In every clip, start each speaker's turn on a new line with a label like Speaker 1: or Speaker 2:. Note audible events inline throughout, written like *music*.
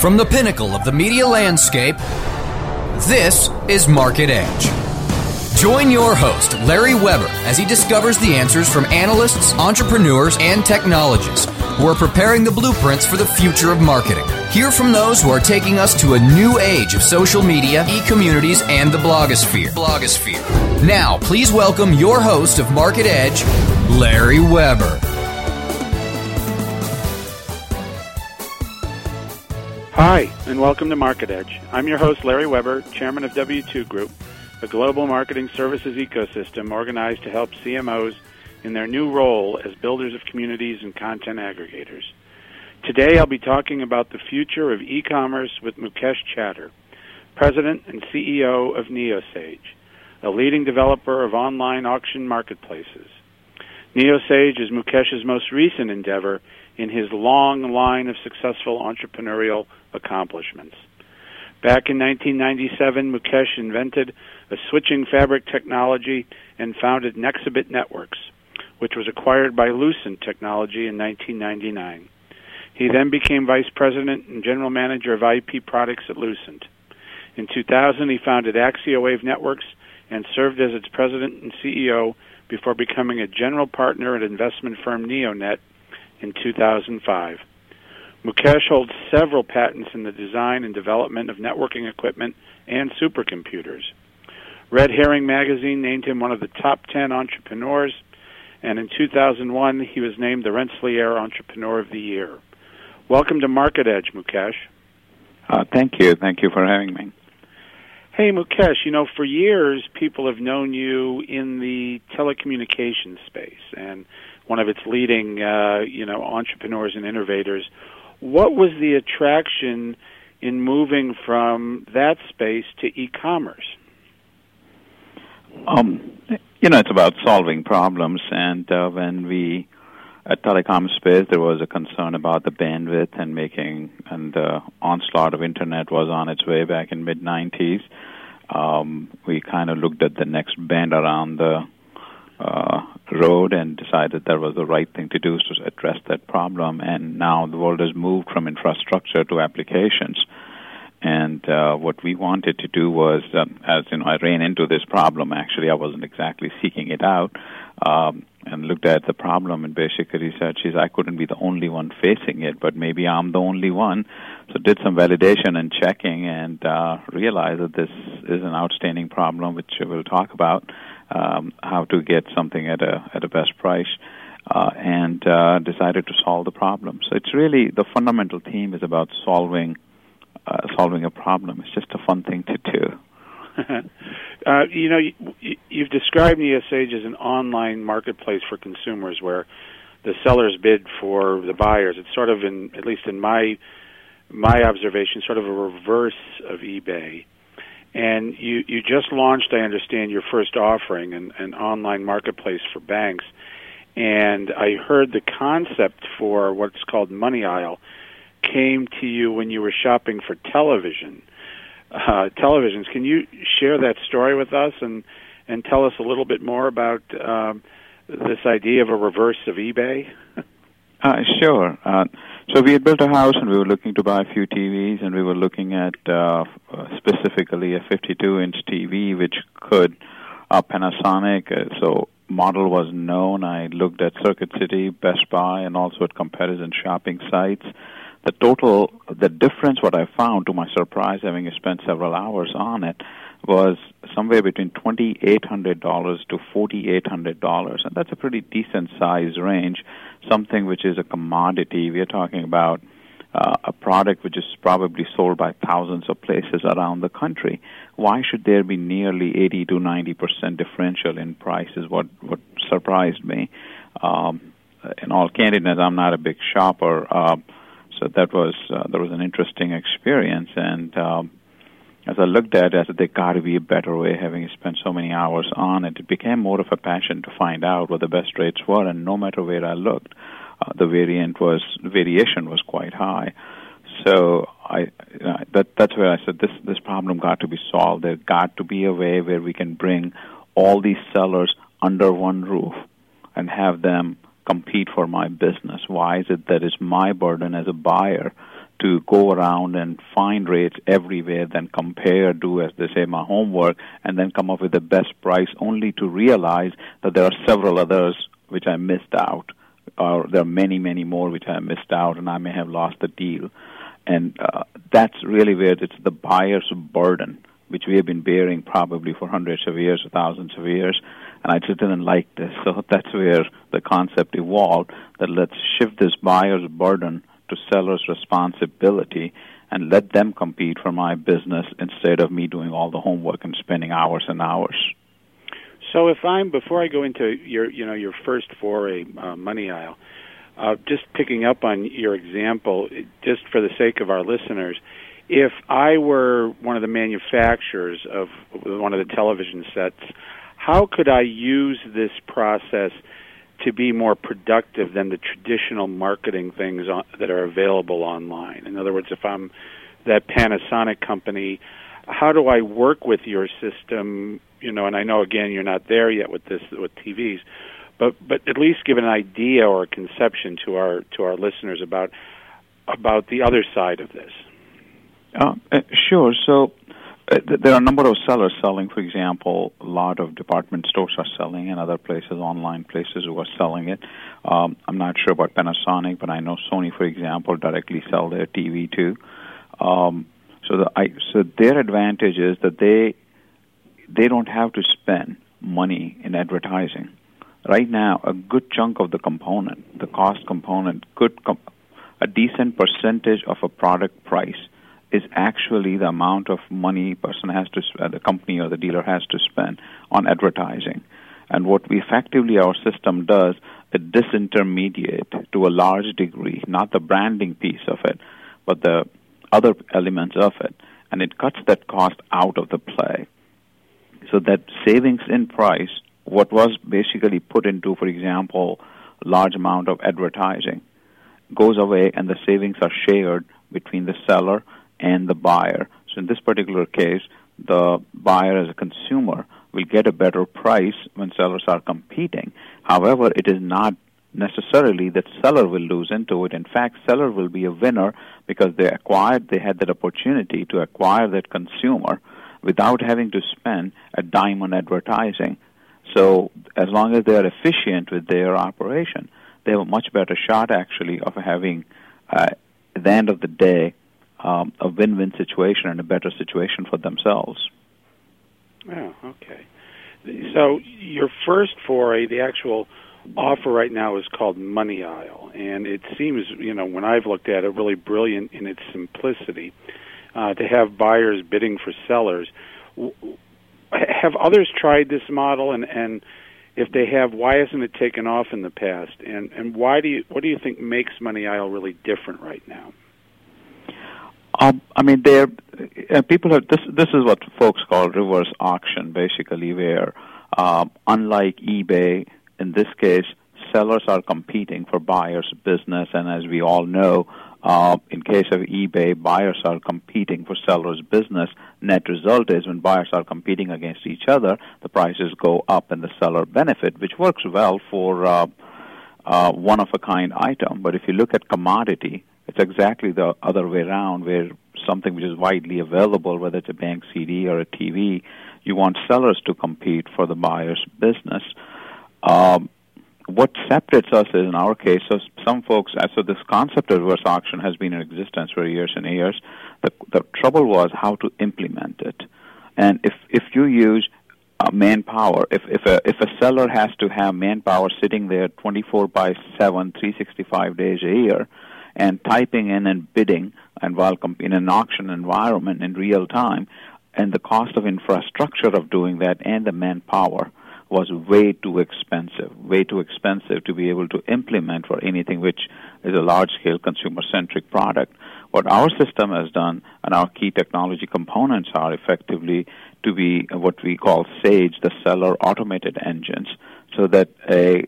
Speaker 1: From the pinnacle of the media landscape, this is Market Edge. Join your host, Larry Weber, as he discovers the answers from analysts, entrepreneurs, and technologists who are preparing the blueprints for the future of marketing. Hear from those who are taking us to a new age of social media, e communities, and the blogosphere. blogosphere. Now, please welcome your host of Market Edge, Larry Weber.
Speaker 2: Hi, and welcome to Market Edge. I'm your host, Larry Weber, chairman of W2 Group, a global marketing services ecosystem organized to help CMOs in their new role as builders of communities and content aggregators. Today, I'll be talking about the future of e commerce with Mukesh Chatter, president and CEO of NeoSage, a leading developer of online auction marketplaces. NeoSage is Mukesh's most recent endeavor in his long line of successful entrepreneurial accomplishments. Back in 1997, Mukesh invented a switching fabric technology and founded Nexabit Networks, which was acquired by Lucent Technology in 1999. He then became vice president and general manager of IP products at Lucent. In 2000, he founded AxioWave Networks and served as its president and CEO before becoming a general partner at investment firm NeoNet in 2005. Mukesh holds several patents in the design and development of networking equipment and supercomputers. Red Herring magazine named him one of the top 10 entrepreneurs, and in 2001 he was named the Rensselaer Entrepreneur of the Year. Welcome to Market Edge, Mukesh.
Speaker 3: Uh, thank you. Thank you for having me.
Speaker 2: Hey, Mukesh, you know, for years people have known you in the telecommunications space and one of its leading, uh, you know, entrepreneurs and innovators. What was the attraction in moving from that space to e-commerce?
Speaker 3: Um, you know, it's about solving problems, and uh, when we at telecom space, there was a concern about the bandwidth and making, and the onslaught of internet was on its way back in mid '90s. Um, we kind of looked at the next bend around the uh, road and decided that was the right thing to do to address that problem. And now the world has moved from infrastructure to applications. And uh, what we wanted to do was, um, as you know, I ran into this problem. Actually, I wasn't exactly seeking it out, um, and looked at the problem and basically said, "Geez, I couldn't be the only one facing it, but maybe I'm the only one." So did some validation and checking, and uh, realized that this is an outstanding problem, which we'll talk about um, how to get something at a at a best price. Uh, and uh, decided to solve the problem. So it's really the fundamental theme is about solving uh, solving a problem. It's just a fun thing to do. *laughs*
Speaker 2: uh, you know, you, you've described NeoSage as an online marketplace for consumers where the sellers bid for the buyers. It's sort of, in at least in my my observation, sort of a reverse of eBay. And you, you just launched, I understand, your first offering, an, an online marketplace for banks. And I heard the concept for what's called Money Aisle came to you when you were shopping for television. Uh, televisions. Can you share that story with us and and tell us a little bit more about um, this idea of a reverse of eBay?
Speaker 3: uh, sure. Uh, so we had built a house and we were looking to buy a few TVs, and we were looking at uh, specifically a 52-inch TV, which could uh, Panasonic. Uh, so model was known. I looked at Circuit City, Best Buy, and also at comparison shopping sites. The total, the difference, what I found to my surprise, having spent several hours on it, was somewhere between $2,800 to $4,800, and that's a pretty decent size range. Something which is a commodity. We are talking about uh, a product which is probably sold by thousands of places around the country. Why should there be nearly 80 to 90 percent differential in prices? What what surprised me. Um, in all candidness, I'm not a big shopper, uh, so that was uh, that was an interesting experience. And um, as I looked at it, I said, there got to be a better way. Having spent so many hours on it, it became more of a passion to find out what the best rates were. And no matter where I looked, uh, the variant was variation was quite high. So I uh, that that's where I said this this problem got to be solved. There got to be a way where we can bring all these sellers under one roof and have them compete for my business. Why is it that it's my burden as a buyer to go around and find rates everywhere, then compare, do as they say, my homework, and then come up with the best price, only to realize that there are several others which I missed out, or there are many, many more which I missed out, and I may have lost the deal. And uh, that's really where it's the buyer's burden, which we have been bearing probably for hundreds of years thousands of years. And I just didn't like this. *laughs* So that's where the concept evolved that let's shift this buyer's burden to seller's responsibility and let them compete for my business instead of me doing all the homework and spending hours and hours.
Speaker 2: So if I'm before I go into your you know your first foray uh, money aisle, uh, just picking up on your example, just for the sake of our listeners, if I were one of the manufacturers of one of the television sets, how could I use this process to be more productive than the traditional marketing things on, that are available online? In other words, if I'm that Panasonic company, how do I work with your system? You know, and I know again you're not there yet with this with TVs, but but at least give an idea or a conception to our to our listeners about about the other side of this.
Speaker 3: Uh, uh, sure. So there are a number of sellers selling. For example, a lot of department stores are selling, and other places, online places, who are selling it. Um, I'm not sure about Panasonic, but I know Sony, for example, directly sell their TV too. Um, so the I, so their advantage is that they they don't have to spend money in advertising. Right now, a good chunk of the component, the cost component, good com- a decent percentage of a product price is actually the amount of money person has to uh, the company or the dealer has to spend on advertising. And what we effectively our system does it disintermediate to a large degree not the branding piece of it but the other elements of it. And it cuts that cost out of the play. So that savings in price what was basically put into for example large amount of advertising goes away and the savings are shared between the seller and the buyer. So in this particular case, the buyer as a consumer will get a better price when sellers are competing. However, it is not necessarily that seller will lose into it. In fact, seller will be a winner because they acquired, they had that opportunity to acquire that consumer without having to spend a dime on advertising. So as long as they are efficient with their operation, they have a much better shot actually of having, uh, at the end of the day, um, a win-win situation and a better situation for themselves.
Speaker 2: Oh, okay. So your first foray, the actual offer right now is called Money Aisle, and it seems, you know, when I've looked at it, really brilliant in its simplicity uh, to have buyers bidding for sellers. Have others tried this model, and and if they have, why hasn't it taken off in the past? And and why do you what do you think makes Money Aisle really different right now?
Speaker 3: Um, I mean, there uh, people have this. This is what folks call reverse auction, basically, where uh, unlike eBay, in this case, sellers are competing for buyers' business, and as we all know, uh, in case of eBay, buyers are competing for sellers' business. Net result is when buyers are competing against each other, the prices go up and the seller benefit, which works well for uh, uh, one of a kind item. But if you look at commodity, it's exactly the other way around, where something which is widely available, whether it's a bank CD or a TV, you want sellers to compete for the buyer's business. Um, what separates us is, in our case, so some folks, uh, so this concept of reverse auction has been in existence for years and years. The, the trouble was how to implement it. And if, if you use uh, manpower, if, if, a, if a seller has to have manpower sitting there 24 by 7, 365 days a year, and typing in and bidding and while in an auction environment in real time and the cost of infrastructure of doing that and the manpower was way too expensive, way too expensive to be able to implement for anything which is a large scale consumer centric product. What our system has done and our key technology components are effectively to be what we call SAGE, the seller automated engines, so that a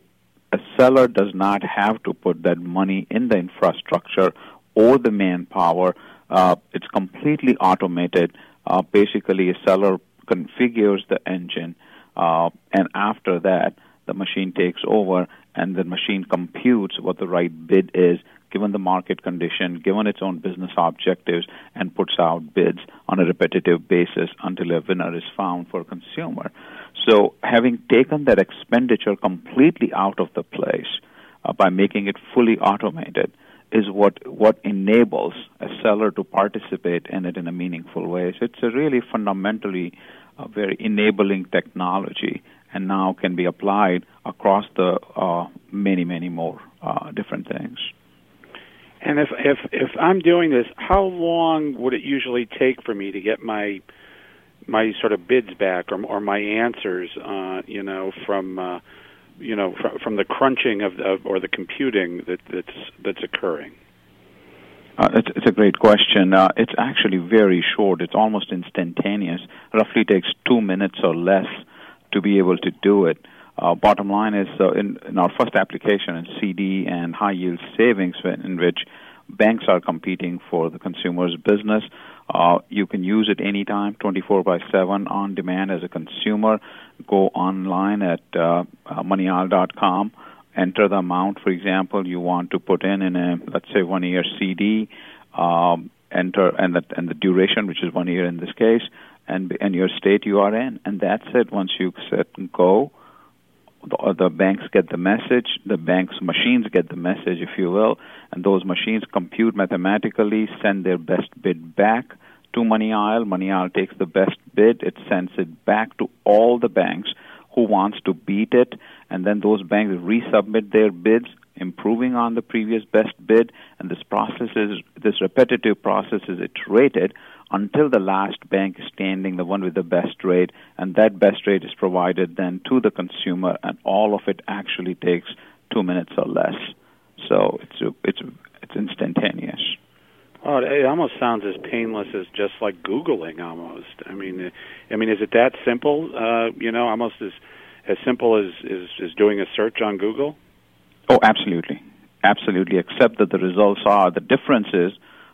Speaker 3: a seller does not have to put that money in the infrastructure or the manpower. Uh, it's completely automated. Uh, basically, a seller configures the engine, uh, and after that, the machine takes over, and the machine computes what the right bid is, given the market condition, given its own business objectives, and puts out bids on a repetitive basis until a winner is found for a consumer. So, having taken that expenditure completely out of the place uh, by making it fully automated is what what enables a seller to participate in it in a meaningful way. So, it's a really fundamentally a very enabling technology and now can be applied across the uh, many, many more uh, different things.
Speaker 2: And if if if I'm doing this, how long would it usually take for me to get my my sort of bids back or or my answers? Uh, you know, from uh, you know from, from the crunching of, of or the computing that that's that's occurring.
Speaker 3: Uh, it's, it's, a great question. Uh, it's actually very short. It's almost instantaneous. Roughly takes two minutes or less to be able to do it. Uh, bottom line is uh, in, in, our first application in CD and high yield savings, in which banks are competing for the consumer's business. Uh, you can use it anytime, 24 by 7 on demand as a consumer. Go online at uh, uh enter the amount, for example, you want to put in in a, let's say, one year CD, um, enter, and the, and the duration, which is one year in this case and and your state you are in, and that's it. Once you set go, the, uh, the banks get the message. The banks' machines get the message, if you will, and those machines compute mathematically, send their best bid back to Money Aisle. Money Aisle takes the best bid. It sends it back to all the banks who wants to beat it, and then those banks resubmit their bids improving on the previous best bid and this process is this repetitive process is iterated until the last bank is standing, the one with the best rate, and that best rate is provided then to the consumer, and all of it actually takes two minutes or less. So it's it's it's instantaneous.
Speaker 2: Oh, it almost sounds as painless as just like googling. Almost. I mean, I mean, is it that simple? Uh, you know, almost as as simple as, as as doing a search on Google.
Speaker 3: Oh, absolutely, absolutely. Except that the results are the difference is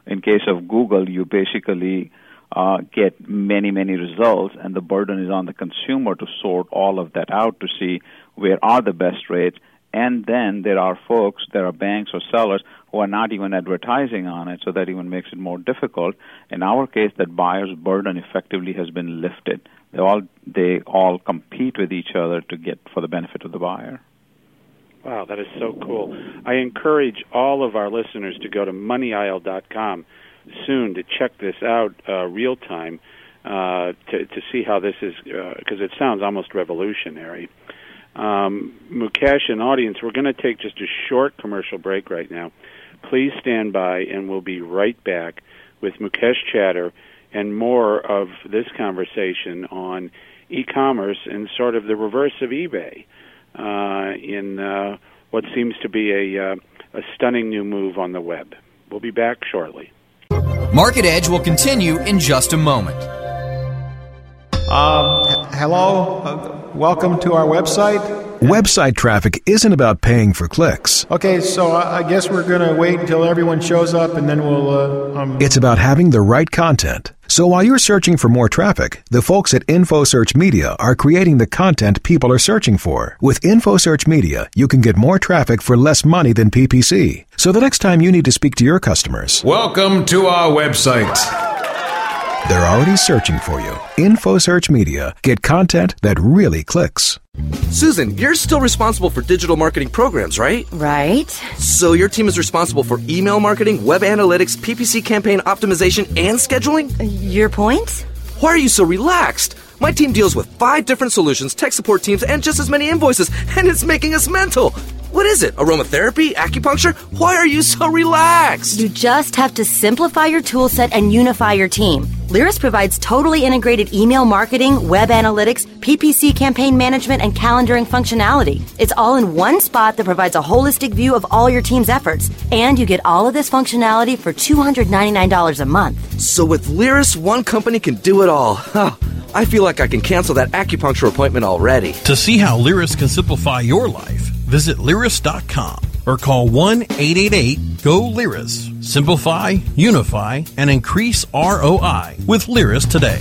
Speaker 3: in case of Google, you basically uh, get many, many results, and the burden is on the consumer to sort all of that out to see where are the best rates. And then there are folks, there are banks or sellers who are not even advertising on it, so that even makes it more difficult. In our case, that buyer's burden effectively has been lifted. They all they all compete with each other to get for the benefit of the buyer.
Speaker 2: Wow, that is so cool. I encourage all of our listeners to go to moneyaisle.com soon to check this out uh, real time uh, to, to see how this is, because uh, it sounds almost revolutionary. Um, Mukesh and audience, we're going to take just a short commercial break right now. Please stand by, and we'll be right back with Mukesh Chatter and more of this conversation on e commerce and sort of the reverse of eBay uh, in uh, what seems to be a, uh, a stunning new move on the web. We'll be back shortly.
Speaker 1: Market Edge will continue in just a moment.
Speaker 4: Um, hello, uh, welcome to our website.
Speaker 5: Website traffic isn't about paying for clicks.
Speaker 4: Okay, so I guess we're going to wait until everyone shows up and then we'll. Uh, um...
Speaker 5: It's about having the right content. So while you're searching for more traffic, the folks at InfoSearch Media are creating the content people are searching for. With InfoSearch Media, you can get more traffic for less money than PPC. So the next time you need to speak to your customers,
Speaker 6: welcome to our website.
Speaker 5: They're already searching for you. InfoSearch Media. Get content that really clicks.
Speaker 7: Susan, you're still responsible for digital marketing programs, right?
Speaker 8: Right.
Speaker 7: So your team is responsible for email marketing, web analytics, PPC campaign optimization, and scheduling?
Speaker 8: Uh, your point?
Speaker 7: Why are you so relaxed? My team deals with five different solutions, tech support teams, and just as many invoices, *laughs* and it's making us mental. What is it? Aromatherapy? Acupuncture? Why are you so relaxed?
Speaker 8: You just have to simplify your toolset and unify your team. Lyris provides totally integrated email marketing, web analytics, PPC campaign management, and calendaring functionality. It's all in one spot that provides a holistic view of all your team's efforts. And you get all of this functionality for $299 a month.
Speaker 7: So with Lyris, one company can do it all. *laughs* I feel like I can cancel that acupuncture appointment already.
Speaker 9: To see how Lyris can simplify your life, visit Lyris.com or call 1 888 GO Lyris. Simplify, unify, and increase ROI with Lyris today.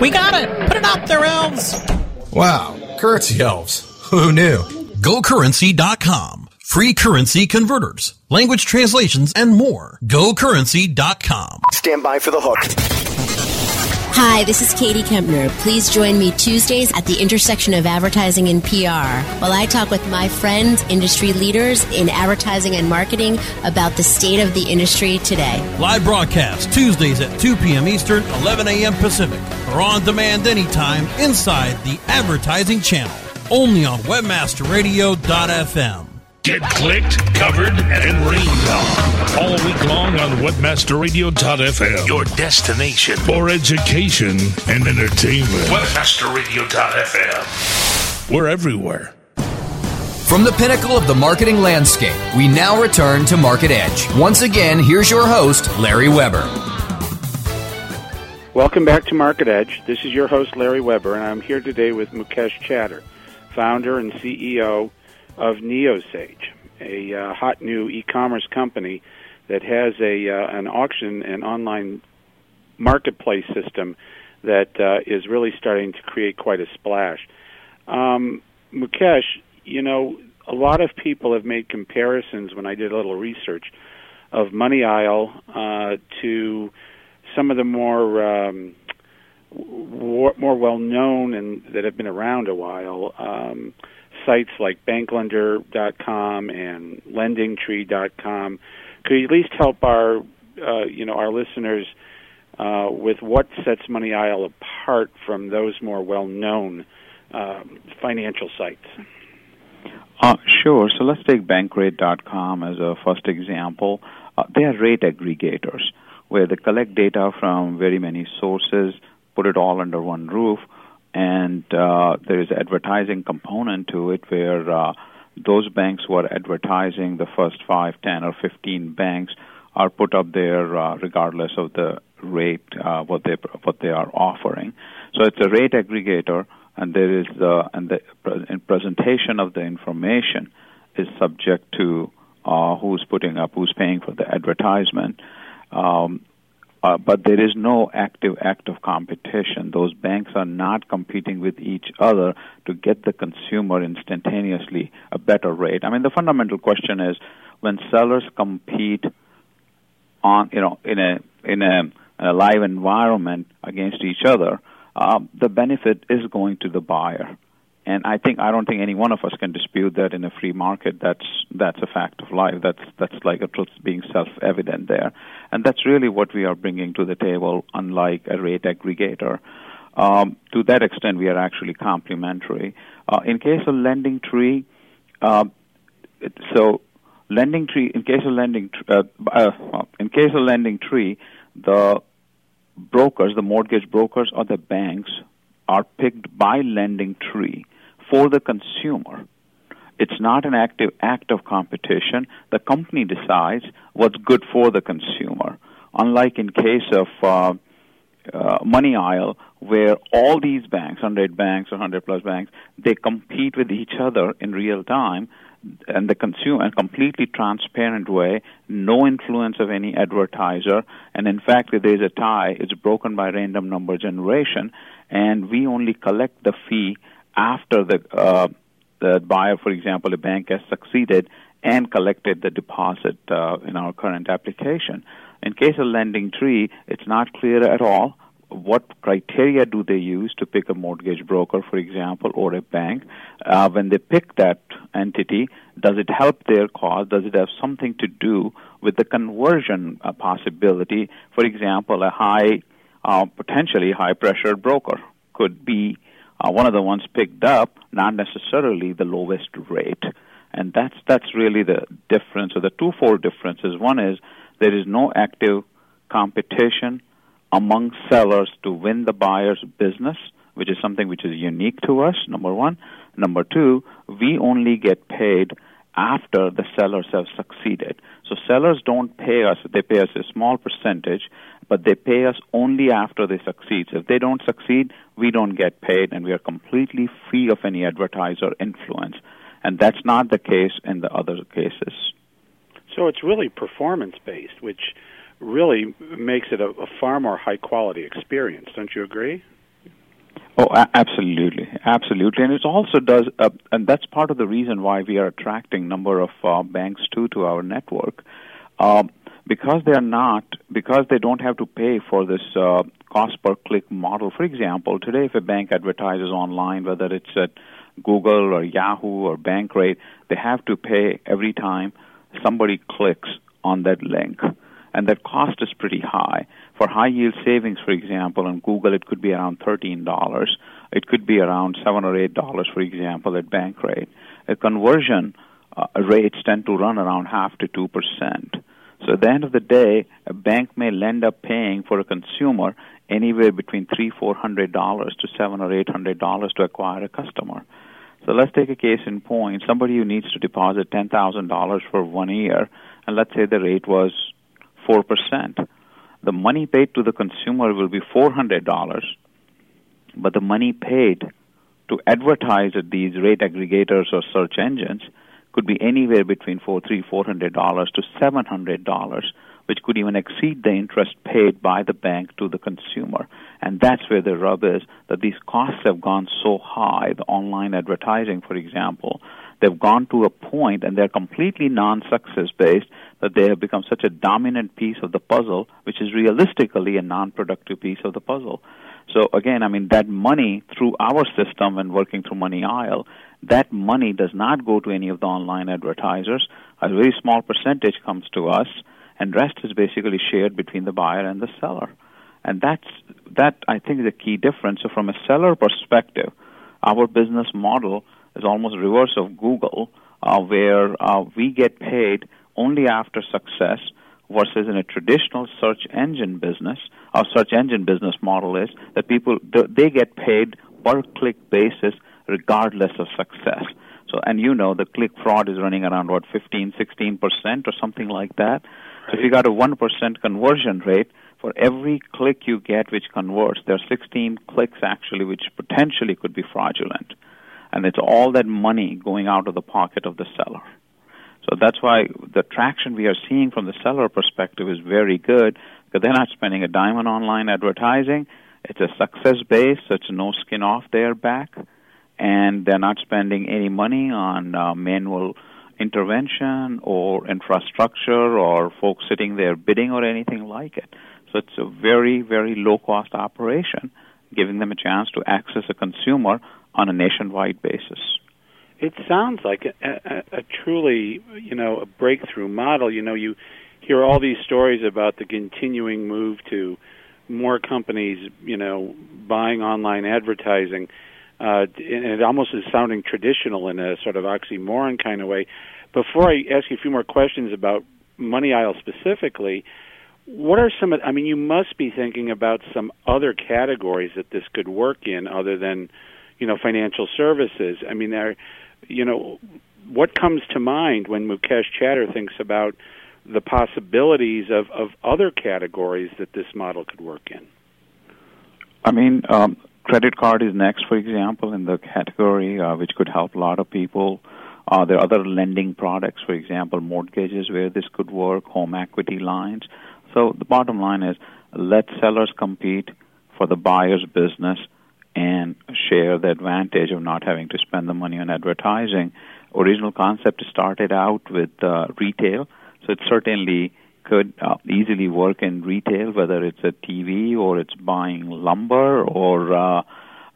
Speaker 10: We got it. Put it up there, elves.
Speaker 9: Wow, currency elves. Who knew?
Speaker 11: GoCurrency.com. Free currency converters, language translations, and more. GoCurrency.com.
Speaker 12: Stand by for the hook.
Speaker 13: Hi, this is Katie Kempner. Please join me Tuesdays at the intersection of advertising and PR while I talk with my friends, industry leaders in advertising and marketing about the state of the industry today.
Speaker 11: Live broadcast Tuesdays at 2 p.m. Eastern, 11 a.m. Pacific, or on demand anytime inside the advertising channel. Only on WebmasterRadio.fm.
Speaker 14: Get clicked, covered, and rained on all week long on WebmasterRadio.fm, your destination for education and entertainment. WebmasterRadio.fm. We're everywhere.
Speaker 1: From the pinnacle of the marketing landscape, we now return to Market Edge. Once again, here's your host, Larry Weber.
Speaker 2: Welcome back to Market Edge. This is your host, Larry Weber, and I'm here today with Mukesh Chatter, founder and CEO of NeoSage, a uh, hot new e-commerce company that has a uh, an auction and online marketplace system that uh, is really starting to create quite a splash. Um, Mukesh, you know, a lot of people have made comparisons when I did a little research of Money Aisle uh, to some of the more um, more well known and that have been around a while. Um, sites like banklender.com and lendingtree.com could you at least help our uh, you know our listeners uh, with what sets Money Aisle apart from those more well-known uh, financial sites?
Speaker 3: Uh, sure. So let's take bankrate.com as a first example. Uh, they are rate aggregators where they collect data from very many sources, put it all under one roof, and uh, there is advertising component to it where uh, those banks who are advertising the first five, ten, or fifteen banks are put up there uh, regardless of the rate uh, what they what they are offering. So it's a rate aggregator, and there is the and the pre- presentation of the information is subject to uh, who's putting up, who's paying for the advertisement. Um, uh, but there is no active act of competition. Those banks are not competing with each other to get the consumer instantaneously a better rate. I mean, the fundamental question is when sellers compete on, you know, in a in a, a live environment against each other, uh, the benefit is going to the buyer. And I think I don't think any one of us can dispute that in a free market. That's that's a fact of life. That's that's like a truth being self-evident there, and that's really what we are bringing to the table. Unlike a rate aggregator, um, to that extent, we are actually complementary. Uh, in case of Lending Tree, uh, so Lending Tree, in case of Lending, uh, uh, in case of Lending Tree, the brokers, the mortgage brokers, or the banks are picked by Lending Tree for the consumer. It's not an active act of competition. The company decides what's good for the consumer. Unlike in case of uh, uh, Money Aisle, where all these banks, 100 banks or 100 plus banks, they compete with each other in real time and the consumer in a completely transparent way, no influence of any advertiser, and in fact, if there's a tie, it's broken by random number generation, and we only collect the fee after the uh, the buyer, for example, a bank has succeeded and collected the deposit uh, in our current application. In case of Lending Tree, it's not clear at all what criteria do they use to pick a mortgage broker, for example, or a bank? Uh, when they pick that entity, does it help their cause? Does it have something to do with the conversion uh, possibility? For example, a high, uh, potentially high pressure broker could be one of the ones picked up, not necessarily the lowest rate. And that's that's really the difference, or the twofold differences. One is there is no active competition among sellers to win the buyer's business, which is something which is unique to us, number one. Number two, we only get paid after the sellers have succeeded. So sellers don't pay us, they pay us a small percentage, but they pay us only after they succeed. So if they don't succeed, we don't get paid and we are completely free of any advertiser influence. And that's not the case in the other cases.
Speaker 2: So it's really performance based, which really makes it a, a far more high quality experience. Don't you agree?
Speaker 3: Oh, absolutely, absolutely, and it also does, uh, and that's part of the reason why we are attracting number of uh, banks too to our network, uh, because they are not, because they don't have to pay for this uh, cost per click model. For example, today if a bank advertises online, whether it's at Google or Yahoo or Bankrate, they have to pay every time somebody clicks on that link, and that cost is pretty high. For high yield savings, for example, on Google, it could be around $13. It could be around 7 or $8, for example, at Bankrate. A conversion uh, rates tend to run around half to 2%. So at the end of the day, a bank may end up paying for a consumer anywhere between three, four hundred dollars to seven or eight hundred dollars to acquire a customer. So let's take a case in point. Somebody who needs to deposit ten thousand dollars for one year, and let's say the rate was four percent the money paid to the consumer will be $400, but the money paid to advertise at these rate aggregators or search engines could be anywhere between four, three, four hundred dollars to seven hundred dollars, which could even exceed the interest paid by the bank to the consumer. And that's where the rub is that these costs have gone so high. The online advertising, for example, they've gone to a point and they're completely non-success based that they have become such a dominant piece of the puzzle, which is realistically a non-productive piece of the puzzle. So again, I mean that money through our system and working through Money Aisle, that money does not go to any of the online advertisers. A very small percentage comes to us, and rest is basically shared between the buyer and the seller. And that's that I think is a key difference. So from a seller perspective, our business model is almost reverse of Google, uh, where uh, we get paid only after success versus in a traditional search engine business, our search engine business model is that people they get paid per click basis regardless of success. So, and you know the click fraud is running around what 15, 16 percent or something like that. So, if you got a one percent conversion rate for every click you get which converts, there are 16 clicks actually which potentially could be fraudulent, and it's all that money going out of the pocket of the seller. So that's why the traction we are seeing from the seller perspective is very good because they're not spending a dime on online advertising. It's a success base, so it's no skin off their back, and they're not spending any money on uh, manual intervention or infrastructure or folks sitting there bidding or anything like it. So it's a very, very low cost operation, giving them a chance to access a consumer on a nationwide basis.
Speaker 2: It sounds like a, a, a truly, you know, a breakthrough model. You know, you hear all these stories about the continuing move to more companies, you know, buying online advertising. Uh, and it almost is sounding traditional in a sort of oxymoron kind of way. Before I ask you a few more questions about Money Aisle specifically, what are some? I mean, you must be thinking about some other categories that this could work in, other than, you know, financial services. I mean, there you know, what comes to mind when Mukesh Chatter thinks about the possibilities of, of other categories that this model could work in?
Speaker 3: I mean, um, credit card is next, for example, in the category, uh, which could help a lot of people. Uh, there are other lending products, for example, mortgages where this could work, home equity lines. So the bottom line is let sellers compete for the buyer's business and share the advantage of not having to spend the money on advertising. Original concept started out with uh, retail, so it certainly could uh, easily work in retail, whether it's a TV or it's buying lumber or, uh,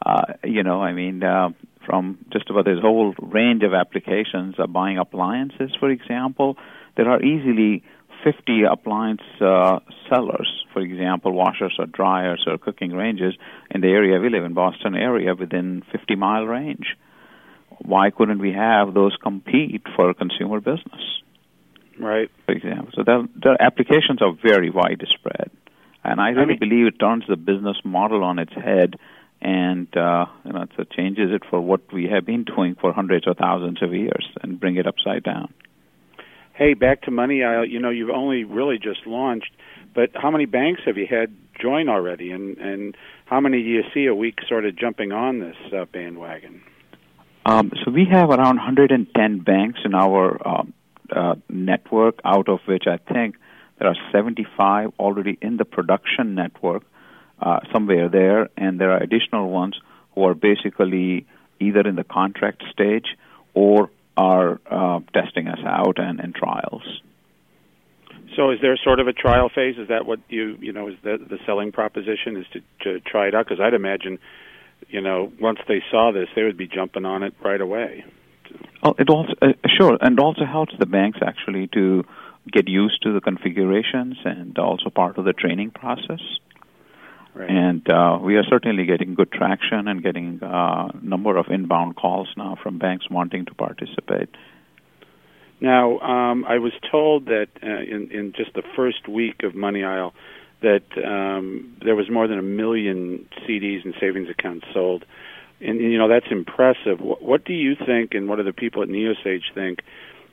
Speaker 3: uh, you know, I mean, uh, from just about this whole range of applications, uh, buying appliances, for example, there are easily 50 appliance uh, sellers, for example, washers or dryers or cooking ranges in the area we live in, Boston area, within 50 mile range. Why couldn't we have those compete for consumer business?
Speaker 2: Right.
Speaker 3: For example, so the, the applications are very widespread. and I really I mean, believe it turns the business model on its head, and uh, you know, it changes it for what we have been doing for hundreds or thousands of years, and bring it upside down.
Speaker 2: Hey, back to Money Aisle. You know, you've only really just launched, but how many banks have you had join already, and and how many do you see a week sort of jumping on this uh, bandwagon?
Speaker 3: Um, so we have around 110 banks in our uh, uh, network, out of which I think there are 75 already in the production network uh, somewhere there, and there are additional ones who are basically either in the contract stage or are uh, testing us out and in trials.
Speaker 2: So, is there sort of a trial phase? Is that what you you know is the the selling proposition is to to try it out? Because I'd imagine, you know, once they saw this, they would be jumping on it right away.
Speaker 3: Oh, it also uh, sure, and also helps the banks actually to get used to the configurations and also part of the training process.
Speaker 2: Right.
Speaker 3: And uh, we are certainly getting good traction and getting a uh, number of inbound calls now from banks wanting to participate.
Speaker 2: Now, um, I was told that uh, in, in just the first week of Money Aisle, that um, there was more than a million CDs and savings accounts sold, and you know that's impressive. What, what do you think, and what do the people at NeoSage think,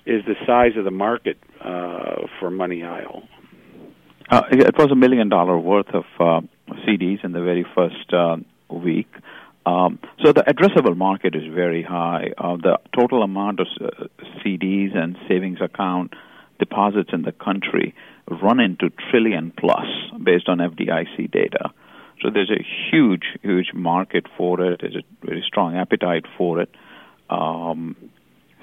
Speaker 2: is the size of the market uh, for Money Aisle?
Speaker 3: Uh, it was a million dollar worth of uh, CDs in the very first uh, week. Um, so the addressable market is very high. Uh, the total amount of uh, CDs and savings account deposits in the country run into trillion plus based on FDIC data. So there's a huge, huge market for it. There's a very strong appetite for it. Um,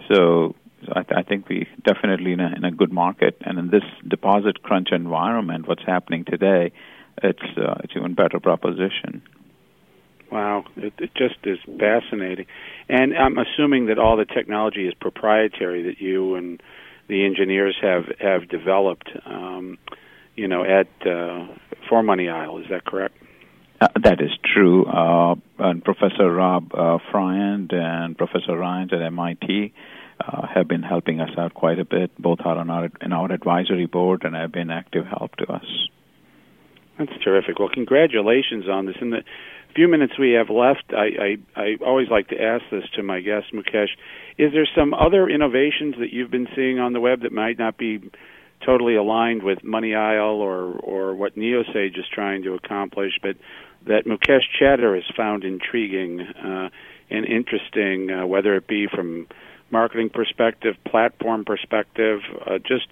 Speaker 3: so, so I, th- I, think we definitely in a, in a good market. And in this deposit crunch environment, what's happening today, it's uh, it's even better proposition.
Speaker 2: Wow, it, it just is fascinating. And I'm assuming that all the technology is proprietary that you and the engineers have have developed. Um, you know, at uh, for Money Aisle, is that correct?
Speaker 3: Uh, that is true. Uh, and Professor Rob uh, and Professor Ryan at MIT uh, have been helping us out quite a bit. Both are on our in our advisory board and have been active help to us.
Speaker 2: That's terrific. Well, congratulations on this. In the few minutes we have left, I, I, I always like to ask this to my guest, Mukesh. Is there some other innovations that you've been seeing on the web that might not be totally aligned with Money Aisle or, or what NeoSage is trying to accomplish, but that Mukesh Chatter has found intriguing uh, and interesting, uh, whether it be from marketing perspective, platform perspective, uh, just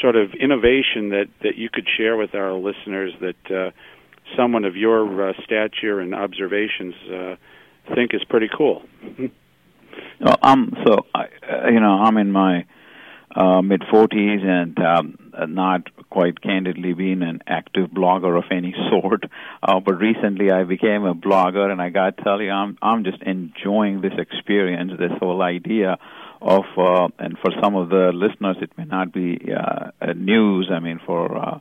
Speaker 2: sort of innovation that, that you could share with our listeners that uh, someone of your uh, stature and observations uh, think is pretty cool. *laughs*
Speaker 3: well, um, so I, uh, you know, I'm in my uh, mid 40s and um, not quite candidly being an active blogger of any *laughs* sort. Uh, but recently, I became a blogger, and I got to tell you, I'm I'm just enjoying this experience, this whole idea of, uh, and for some of the listeners, it may not be uh, news. I mean, for uh,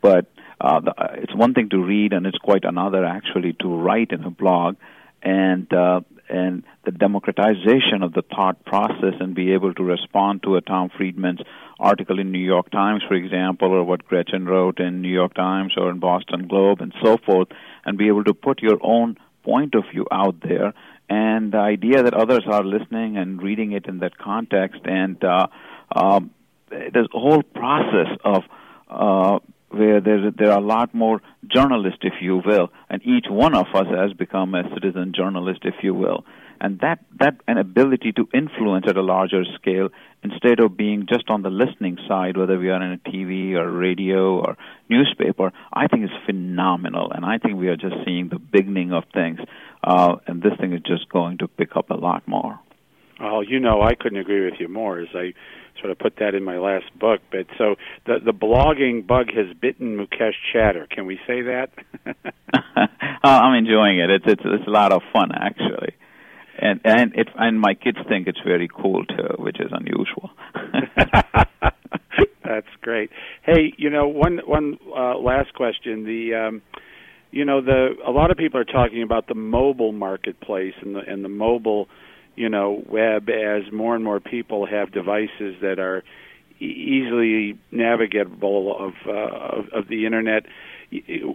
Speaker 3: but uh, the, it's one thing to read, and it's quite another actually to write in a blog, and uh, and the democratization of the thought process, and be able to respond to a Tom Friedman's article in New York Times, for example, or what Gretchen wrote in New York Times or in Boston Globe, and so forth, and be able to put your own point of view out there and the idea that others are listening and reading it in that context and uh, um, there's a whole process of uh, where there there are a lot more journalists, if you will, and each one of us has become a citizen journalist, if you will, and that that an ability to influence at a larger scale instead of being just on the listening side, whether we are in a TV or radio or newspaper, I think is phenomenal, and I think we are just seeing the beginning of things, uh, and this thing is just going to pick up a lot more.
Speaker 2: Well, you know, I couldn't agree with you more. As I sort of put that in my last book. But so the the blogging bug has bitten Mukesh Chatter. Can we say that?
Speaker 3: Oh, *laughs* *laughs* I'm enjoying it. It's it's it's a lot of fun actually, and and it and my kids think it's very cool too, which is unusual. *laughs*
Speaker 2: That's great. Hey, you know, one one uh, last question. The um, you know the a lot of people are talking about the mobile marketplace and the and the mobile you know web as more and more people have devices that are easily navigable of, uh, of of the internet.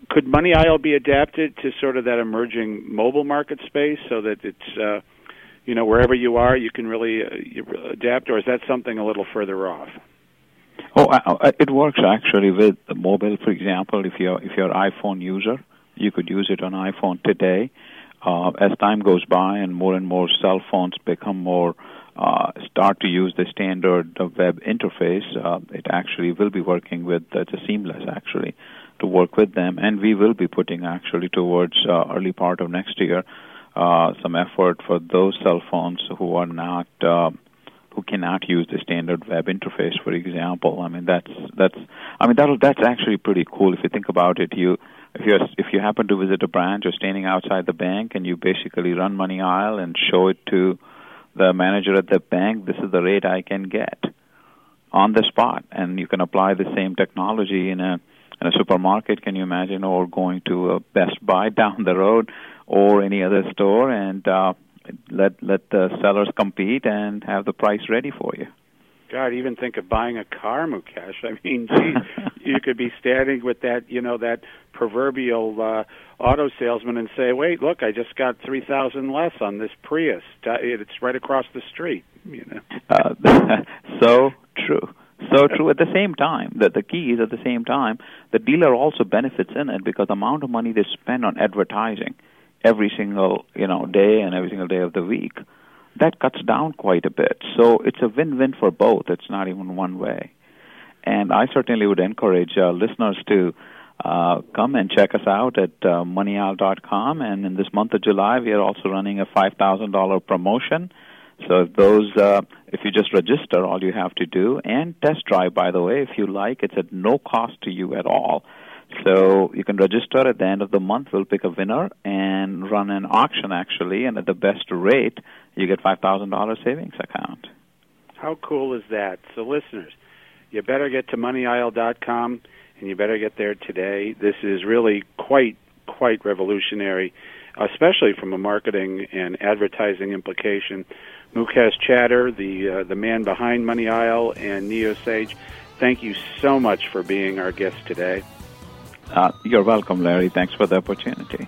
Speaker 2: Could Money Aisle be adapted to sort of that emerging mobile market space so that it's uh, you know wherever you are you can really uh, adapt, or is that something a little further off?
Speaker 3: Oh, it works actually with mobile. For example, if you're if you're an iPhone user, you could use it on iPhone today. Uh, as time goes by and more and more cell phones become more uh, start to use the standard web interface, uh, it actually will be working with uh, it's seamless actually to work with them, and we will be putting actually towards uh, early part of next year uh, some effort for those cell phones who are not uh, who cannot use the standard web interface, for example. I mean that's that's I mean that that's actually pretty cool if you think about it. You if you if you happen to visit a branch or standing outside the bank and you basically run Money Aisle and show it to the manager at the bank, this is the rate I can get on the spot, and you can apply the same technology in a in a supermarket. Can you imagine, or going to a Best Buy *laughs* down the road, or any other store, and uh, let let the sellers compete and have the price ready for you.
Speaker 2: God, even think of buying a car, Mukesh. I mean, *laughs* gee, you could be standing with that, you know, that proverbial uh, auto salesman and say, "Wait, look, I just got three thousand less on this Prius. It's right across the street." You know.
Speaker 3: Uh, *laughs* so true. So true. At the same time, that the key is at the same time, the dealer also benefits in it because the amount of money they spend on advertising every single you know day and every single day of the week that cuts down quite a bit. So it's a win-win for both. It's not even one way. And I certainly would encourage uh, listeners to uh, come and check us out at uh, moneyaisle.com. And in this month of July, we are also running a $5,000 promotion. So those, uh, if you just register, all you have to do, and test drive, by the way, if you like, it's at no cost to you at all. So you can register at the end of the month. We'll pick a winner and run an auction actually, and at the best rate, you get five thousand dollars savings account.
Speaker 2: How cool is that? So listeners, you better get to moneyaisle.com and you better get there today. This is really quite quite revolutionary, especially from a marketing and advertising implication. Mukesh Chatter, the uh, the man behind Money Aisle and NeoSage, thank you so much for being our guest today.
Speaker 3: Uh, you're welcome, Larry. Thanks for the opportunity.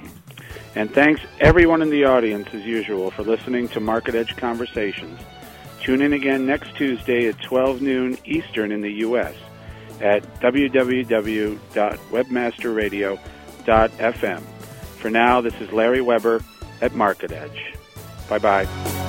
Speaker 2: And thanks everyone in the audience, as usual, for listening to Market Edge Conversations. Tune in again next Tuesday at 12 noon Eastern in the U.S. at www.webmasterradio.fm. For now, this is Larry Weber at Market Edge. Bye bye.